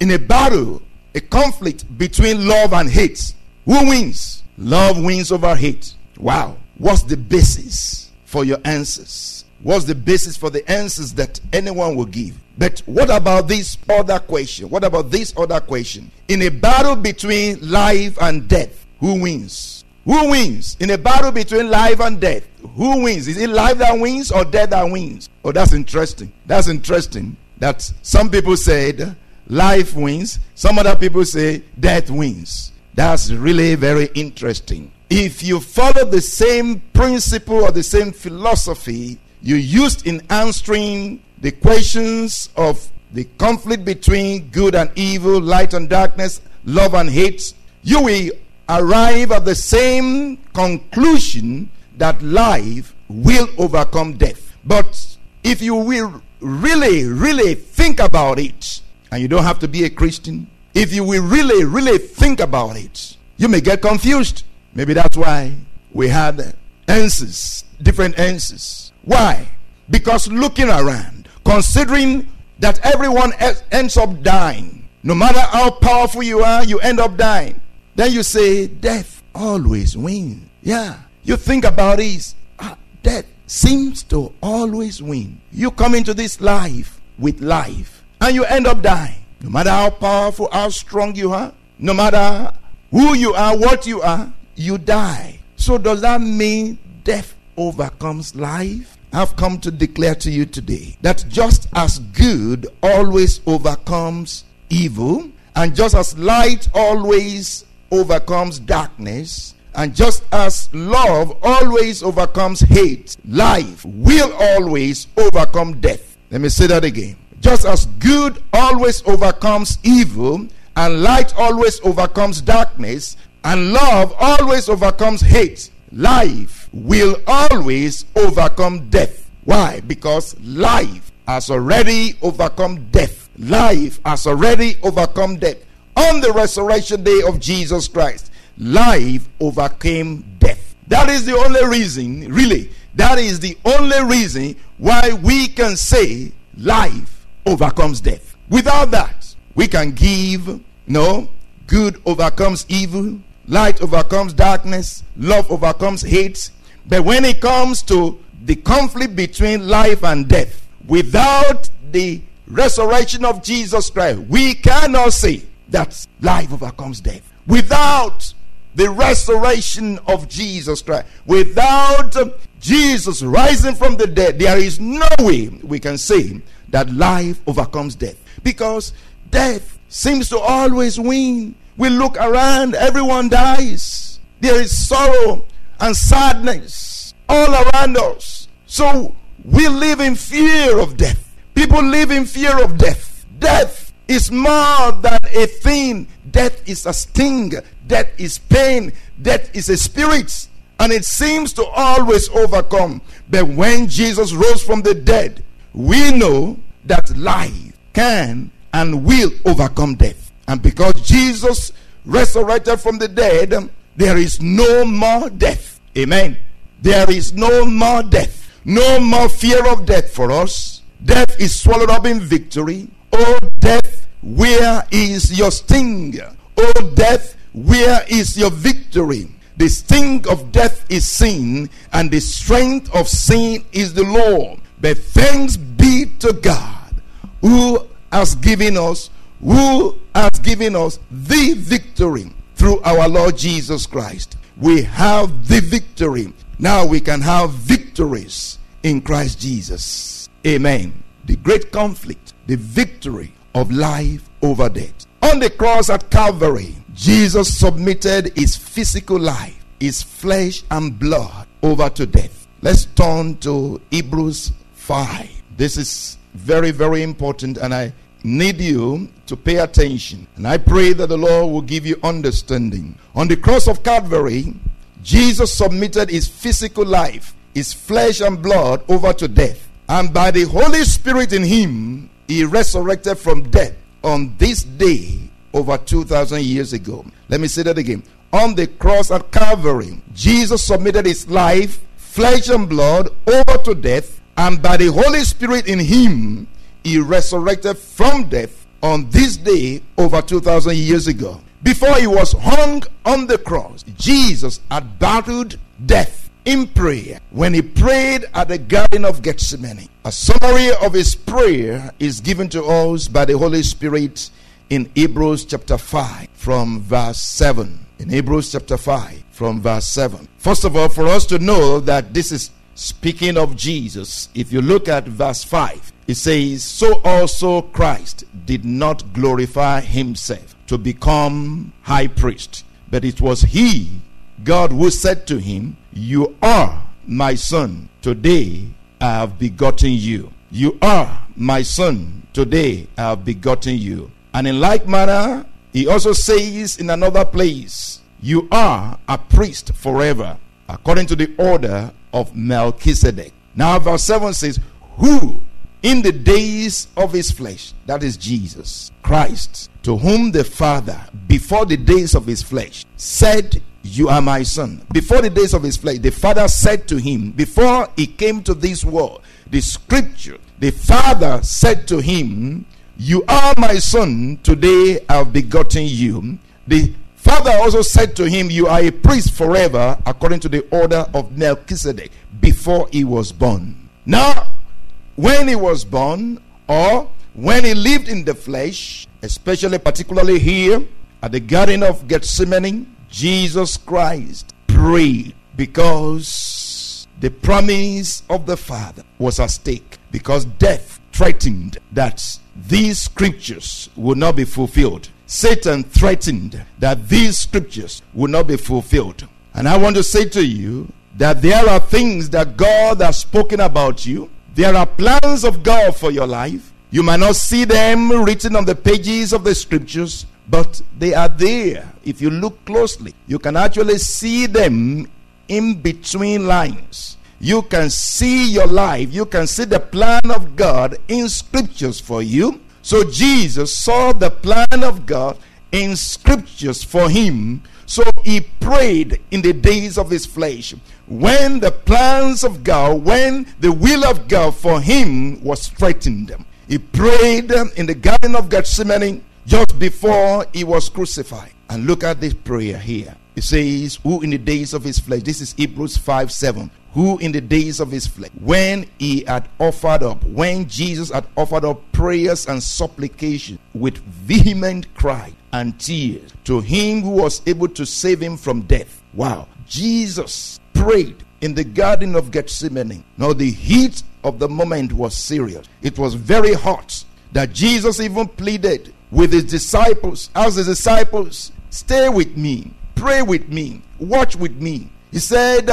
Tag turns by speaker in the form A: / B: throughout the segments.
A: In a battle, a conflict between love and hate, who wins? Love wins over hate. Wow. What's the basis for your answers? What's the basis for the answers that anyone will give? But what about this other question? What about this other question? In a battle between life and death, who wins? Who wins? In a battle between life and death, who wins? Is it life that wins or death that wins? Oh, that's interesting. That's interesting. That some people said life wins. Some other people say death wins. That's really very interesting. If you follow the same principle or the same philosophy you used in answering the questions of the conflict between good and evil, light and darkness, love and hate, you will arrive at the same conclusion that life will overcome death. But if you will really, really think about it, and you don't have to be a Christian. If you will really, really think about it, you may get confused. Maybe that's why we had answers, different answers. Why? Because looking around, considering that everyone ends up dying, no matter how powerful you are, you end up dying. Then you say, death always wins. Yeah. You think about this. Ah, death seems to always win. You come into this life with life and you end up dying. No matter how powerful, how strong you are, no matter who you are, what you are, you die. So, does that mean death overcomes life? I've come to declare to you today that just as good always overcomes evil, and just as light always overcomes darkness, and just as love always overcomes hate, life will always overcome death. Let me say that again. Just as good always overcomes evil, and light always overcomes darkness, and love always overcomes hate, life will always overcome death. Why? Because life has already overcome death. Life has already overcome death. On the resurrection day of Jesus Christ, life overcame death. That is the only reason, really, that is the only reason why we can say life overcomes death. Without that, we can give no good overcomes evil, light overcomes darkness, love overcomes hate. But when it comes to the conflict between life and death, without the resurrection of Jesus Christ, we cannot say that life overcomes death. Without the resurrection of Jesus Christ, without Jesus rising from the dead, there is no way we can say that life overcomes death. Because death seems to always win. We look around, everyone dies. There is sorrow and sadness all around us. So we live in fear of death. People live in fear of death. Death is more than a thing, death is a sting, death is pain, death is a spirit. And it seems to always overcome. But when Jesus rose from the dead, we know that life can and will overcome death. And because Jesus resurrected from the dead, there is no more death. Amen. There is no more death. No more fear of death for us. Death is swallowed up in victory. Oh, death, where is your sting? Oh, death, where is your victory? The sting of death is sin, and the strength of sin is the law. But thanks be to God who has given us, who has given us the victory through our Lord Jesus Christ. We have the victory. Now we can have victories in Christ Jesus. Amen. The great conflict, the victory of life over death. On the cross at Calvary, Jesus submitted his physical life, his flesh and blood over to death. Let's turn to Hebrews 5. This is very, very important, and I need you to pay attention. And I pray that the Lord will give you understanding. On the cross of Calvary, Jesus submitted his physical life, his flesh and blood over to death. And by the Holy Spirit in him, he resurrected from death on this day over 2,000 years ago. Let me say that again. On the cross at Calvary, Jesus submitted his life, flesh and blood over to death, and by the Holy Spirit in him, he resurrected from death on this day over 2,000 years ago. Before he was hung on the cross, Jesus had battled death in prayer when he prayed at the Garden of Gethsemane. A summary of his prayer is given to us by the Holy Spirit in Hebrews chapter 5 from verse 7. In Hebrews chapter 5 from verse 7. First of all, for us to know that this is speaking of Jesus, if you look at verse 5, it says, So also Christ did not glorify himself to become high priest, but it was he, God, who said to him, You are my son, today I have begotten you. You are my son, today I have begotten you. And in like manner, he also says in another place, You are a priest forever, according to the order of Melchizedek. Now, verse 7 says, Who in the days of his flesh, that is Jesus Christ, to whom the Father, before the days of his flesh, said, You are my son. Before the days of his flesh, the Father said to him, Before he came to this world, the scripture, the Father said to him, You are my son, today I have begotten you. The Father also said to him, You are a priest forever, according to the order of Melchizedek, before he was born. Now, when he was born, or when he lived in the flesh, especially particularly here at the Garden of Gethsemane, Jesus Christ prayed because the promise of the Father was at stake, because death threatened that these scriptures would not be fulfilled. Satan threatened that these scriptures would not be fulfilled. And I want to say to you that there are things that God has spoken about you. There are plans of God for your life. You might not see them written on the pages of the scriptures, but they are there. If you look closely, you can actually see them in between lines. You can see your life, you can see the plan of God in scriptures for you. So Jesus saw the plan of God in scriptures for him. So he prayed in the days of his flesh. When the plans of God, when the will of God for him was threatened, he prayed in the Garden of Gethsemane just before he was crucified. And look at this prayer here. It says, Who in the days of his flesh, this is Hebrews 5 7 who in the days of his flesh, when he had offered up, when Jesus had offered up prayers and supplication with vehement cry and tears to him who was able to save him from death. Wow. Jesus prayed in the Garden of Gethsemane. Now, the heat of the moment was serious, it was very hot that Jesus even pleaded with his disciples, as his disciples, stay with me, pray with me, watch with me. He said,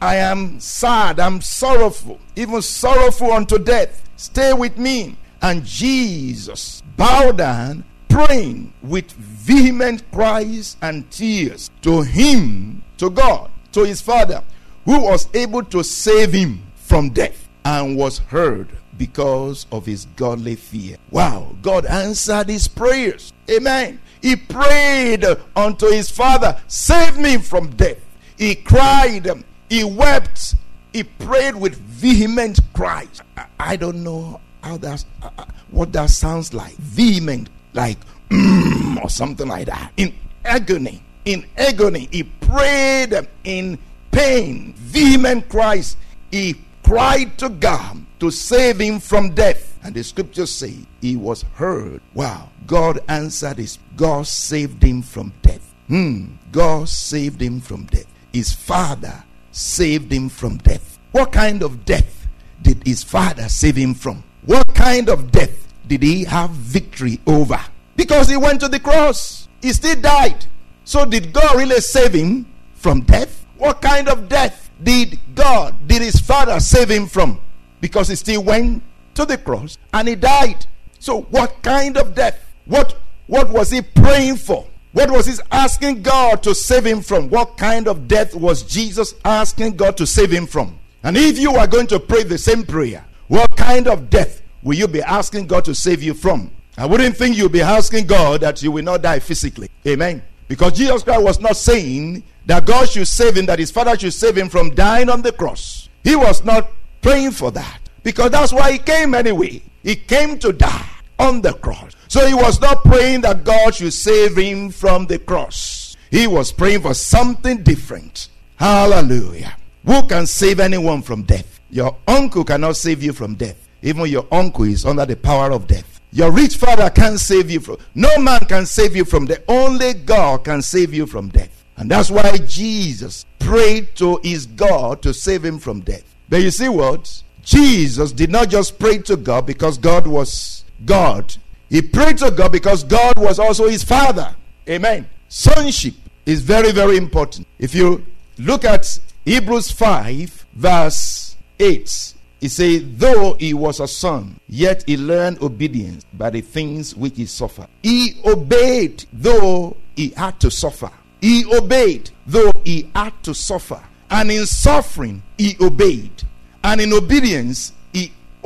A: I am sad, I'm sorrowful, even sorrowful unto death. Stay with me. And Jesus bowed down, praying with vehement cries and tears to Him, to God, to His Father, who was able to save Him from death and was heard because of His godly fear. Wow, God answered His prayers. Amen. He prayed unto His Father, Save me from death. He cried, he wept. He prayed with vehement cries. I, I don't know how that, uh, uh, what that sounds like. Vehement, like mm, or something like that. In agony, in agony, he prayed in pain, vehement cries. He cried to God to save him from death. And the scriptures say he was heard. Wow. God answered his God saved him from death. Hmm. God saved him from death. His father saved him from death. What kind of death did his father save him from? What kind of death did he have victory over? Because he went to the cross, he still died. So, did God really save him from death? What kind of death did God, did his father save him from? Because he still went to the cross and he died. So, what kind of death? What what was he praying for? What was he asking God to save him from? What kind of death was Jesus asking God to save him from? And if you are going to pray the same prayer, what kind of death will you be asking God to save you from? I wouldn't think you'll be asking God that you will not die physically. Amen. Because Jesus Christ was not saying that God should save him, that his father should save him from dying on the cross. He was not praying for that. Because that's why he came anyway. He came to die on the cross. So he was not praying that God should save him from the cross. He was praying for something different. Hallelujah. Who can save anyone from death? Your uncle cannot save you from death. Even your uncle is under the power of death. Your rich father can't save you from no man can save you from death. Only God can save you from death. And that's why Jesus prayed to his God to save him from death. But you see what? Jesus did not just pray to God because God was God. He prayed to God because God was also his father. Amen. Sonship is very, very important. If you look at Hebrews 5, verse 8, he says, Though he was a son, yet he learned obedience by the things which he suffered. He obeyed, though he had to suffer. He obeyed, though he had to suffer. And in suffering, he obeyed. And in obedience,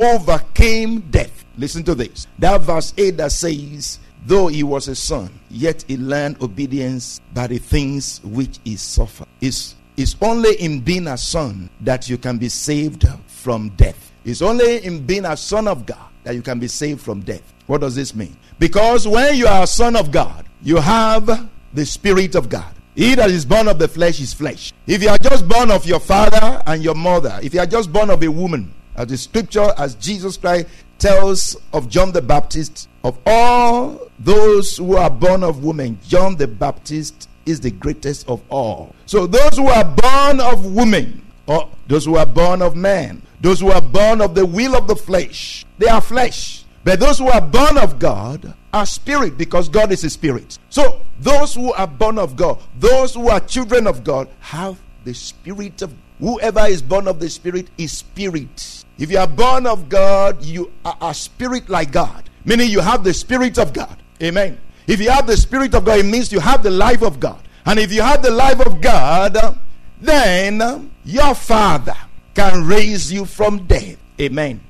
A: overcame death. Listen to this. That verse 8 that says, Though he was a son, yet he learned obedience by the things which he suffered. It's, it's only in being a son that you can be saved from death. It's only in being a son of God that you can be saved from death. What does this mean? Because when you are a son of God, you have the Spirit of God. He that is born of the flesh is flesh. If you are just born of your father and your mother, if you are just born of a woman, as the scripture, as Jesus Christ tells of John the Baptist, of all those who are born of women, John the Baptist is the greatest of all. So those who are born of women, or those who are born of man, those who are born of the will of the flesh, they are flesh. But those who are born of God are spirit because God is a spirit. So those who are born of God, those who are children of God, have the spirit of whoever is born of the spirit is spirit. If you are born of God, you are a spirit like God, meaning you have the spirit of God. Amen. If you have the spirit of God, it means you have the life of God. And if you have the life of God, then your father can raise you from death. Amen.